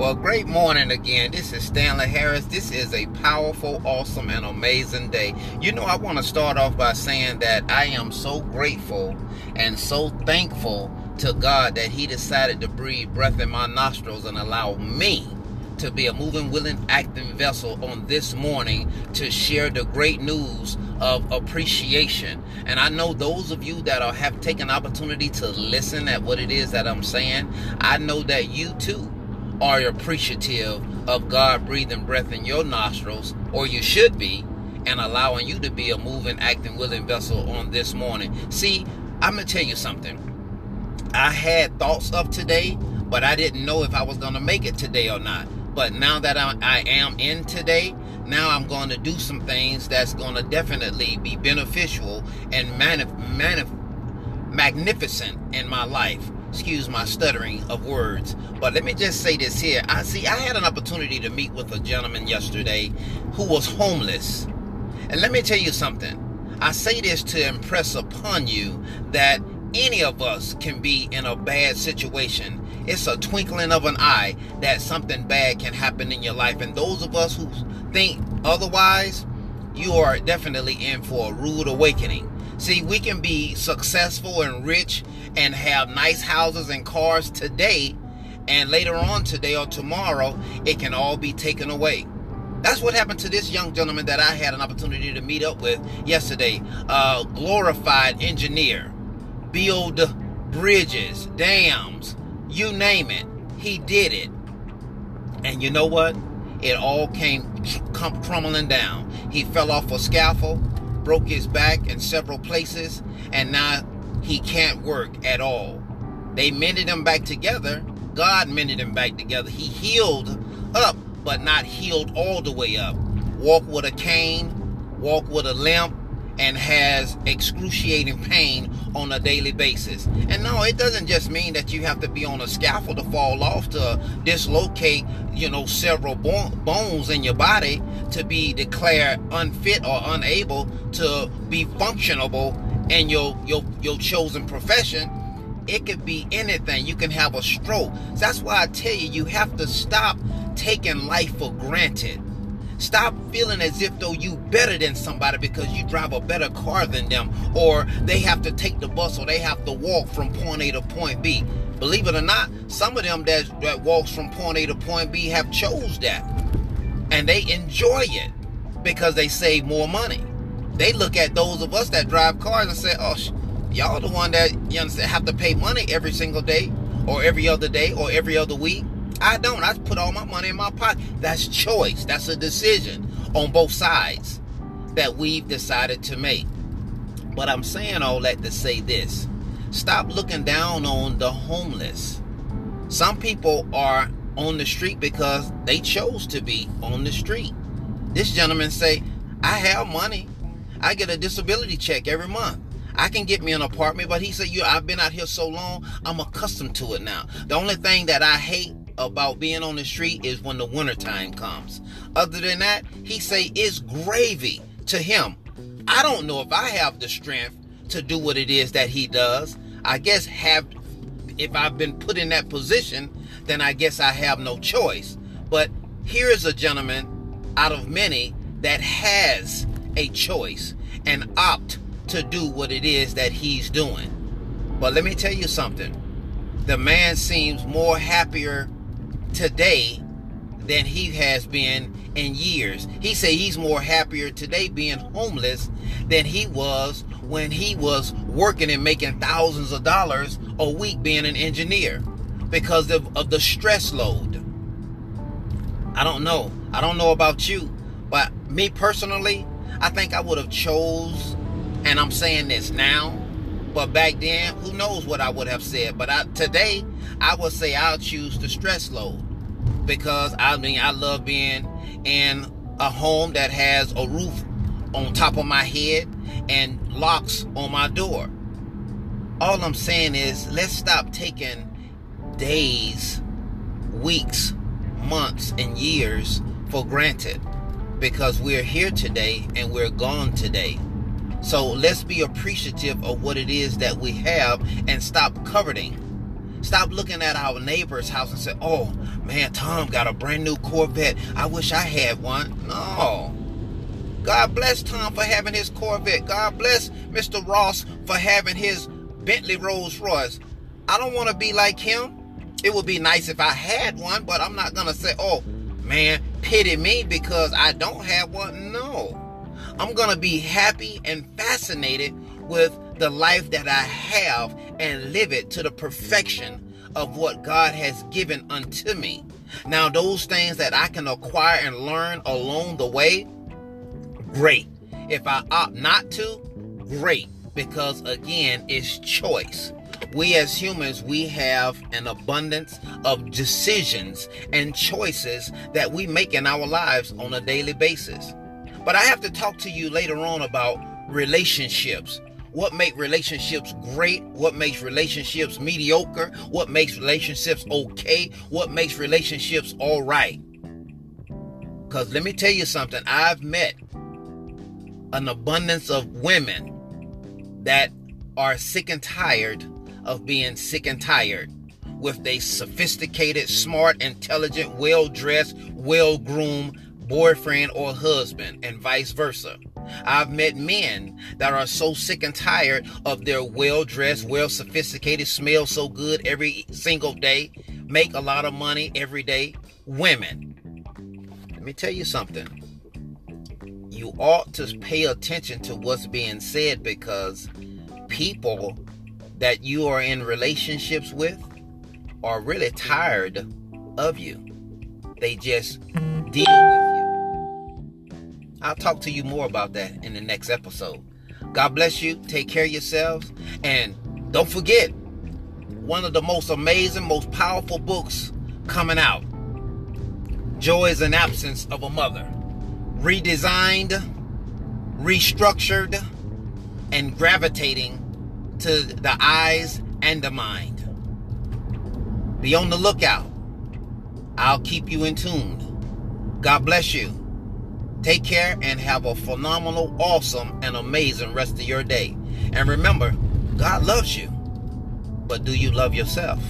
Well, great morning again. This is Stanley Harris. This is a powerful, awesome, and amazing day. You know, I want to start off by saying that I am so grateful and so thankful to God that He decided to breathe breath in my nostrils and allow me to be a moving, willing, acting vessel on this morning to share the great news of appreciation. And I know those of you that are, have taken opportunity to listen at what it is that I'm saying, I know that you too are appreciative of God breathing breath in your nostrils, or you should be, and allowing you to be a moving, acting, willing vessel on this morning. See, I'm going to tell you something. I had thoughts of today, but I didn't know if I was going to make it today or not. But now that I, I am in today, now I'm going to do some things that's going to definitely be beneficial and manif- manif- magnificent in my life excuse my stuttering of words. But let me just say this here. I see I had an opportunity to meet with a gentleman yesterday who was homeless. And let me tell you something. I say this to impress upon you that any of us can be in a bad situation. It's a twinkling of an eye that something bad can happen in your life. And those of us who think otherwise, you are definitely in for a rude awakening. See, we can be successful and rich and have nice houses and cars today, and later on today or tomorrow, it can all be taken away. That's what happened to this young gentleman that I had an opportunity to meet up with yesterday. A glorified engineer, build bridges, dams, you name it. He did it. And you know what? It all came crumbling down. He fell off a scaffold broke his back in several places, and now he can't work at all. They mended him back together. God mended him back together. He healed up, but not healed all the way up. Walk with a cane, walk with a limp, and has excruciating pain on a daily basis. And no, it doesn't just mean that you have to be on a scaffold to fall off to dislocate, you know, several bones in your body to be declared unfit or unable to be functionable in your your your chosen profession. It could be anything. You can have a stroke. So that's why I tell you, you have to stop taking life for granted Stop feeling as if though you better than somebody because you drive a better car than them or they have to take the bus or they have to walk from point A to point B. Believe it or not, some of them that, that walks from point A to point B have chose that. And they enjoy it because they save more money. They look at those of us that drive cars and say, oh, y'all the one that you understand, have to pay money every single day or every other day or every other week. I don't. I put all my money in my pocket. That's choice. That's a decision on both sides that we've decided to make. But I'm saying all that to say this. Stop looking down on the homeless. Some people are on the street because they chose to be on the street. This gentleman say, I have money. I get a disability check every month. I can get me an apartment, but he said, "You, I've been out here so long, I'm accustomed to it now. The only thing that I hate about being on the street is when the wintertime comes. Other than that, he say it's gravy to him. I don't know if I have the strength to do what it is that he does. I guess have if I've been put in that position, then I guess I have no choice. But here is a gentleman out of many that has a choice and opt to do what it is that he's doing. But let me tell you something. The man seems more happier today than he has been in years. He say he's more happier today being homeless than he was when he was working and making thousands of dollars a week being an engineer because of, of the stress load. I don't know. I don't know about you, but me personally, I think I would have chose, and I'm saying this now, but back then, who knows what I would have said. But I, today, I would say I'll choose the stress load because I mean I love being in a home that has a roof on top of my head and locks on my door. All I'm saying is let's stop taking days, weeks, months, and years for granted because we're here today and we're gone today. So let's be appreciative of what it is that we have and stop coveting Stop looking at our neighbor's house and say, oh, man, Tom got a brand new Corvette. I wish I had one. No. God bless Tom for having his Corvette. God bless Mr. Ross for having his Bentley Rolls Royce. I don't want to be like him. It would be nice if I had one, but I'm not going to say, oh, man, pity me because I don't have one. No. I'm going to be happy and fascinated with the life that I have and live it to the perfection of what God has given unto me. Now, those things that I can acquire and learn along the way, great. If I opt not to, great. Because again, it's choice. We as humans, we have an abundance of decisions and choices that we make in our lives on a daily basis. But I have to talk to you later on about relationships what makes relationships great, what makes relationships mediocre, what makes relationships okay, what makes relationships all right. Because let me tell you something, I've met an abundance of women that are sick and tired of being sick and tired with a sophisticated, smart, intelligent, well dressed, well groomed boyfriend or husband, and vice versa. I've met men that are so sick and tired of their well dressed, well sophisticated, smell so good every single day, make a lot of money every day women. Let me tell you something. You ought to pay attention to what's being said because people that you are in relationships with are really tired of you. They just deal with you. I'll talk to you more about that in the next episode. God bless you. Take care of yourselves. And don't forget, one of the most amazing, most powerful books coming out Joy is an Absence of a Mother. Redesigned, restructured, and gravitating to the eyes and the mind. Be on the lookout. I'll keep you in tune. God bless you. Take care and have a phenomenal, awesome, and amazing rest of your day. And remember, God loves you. But do you love yourself?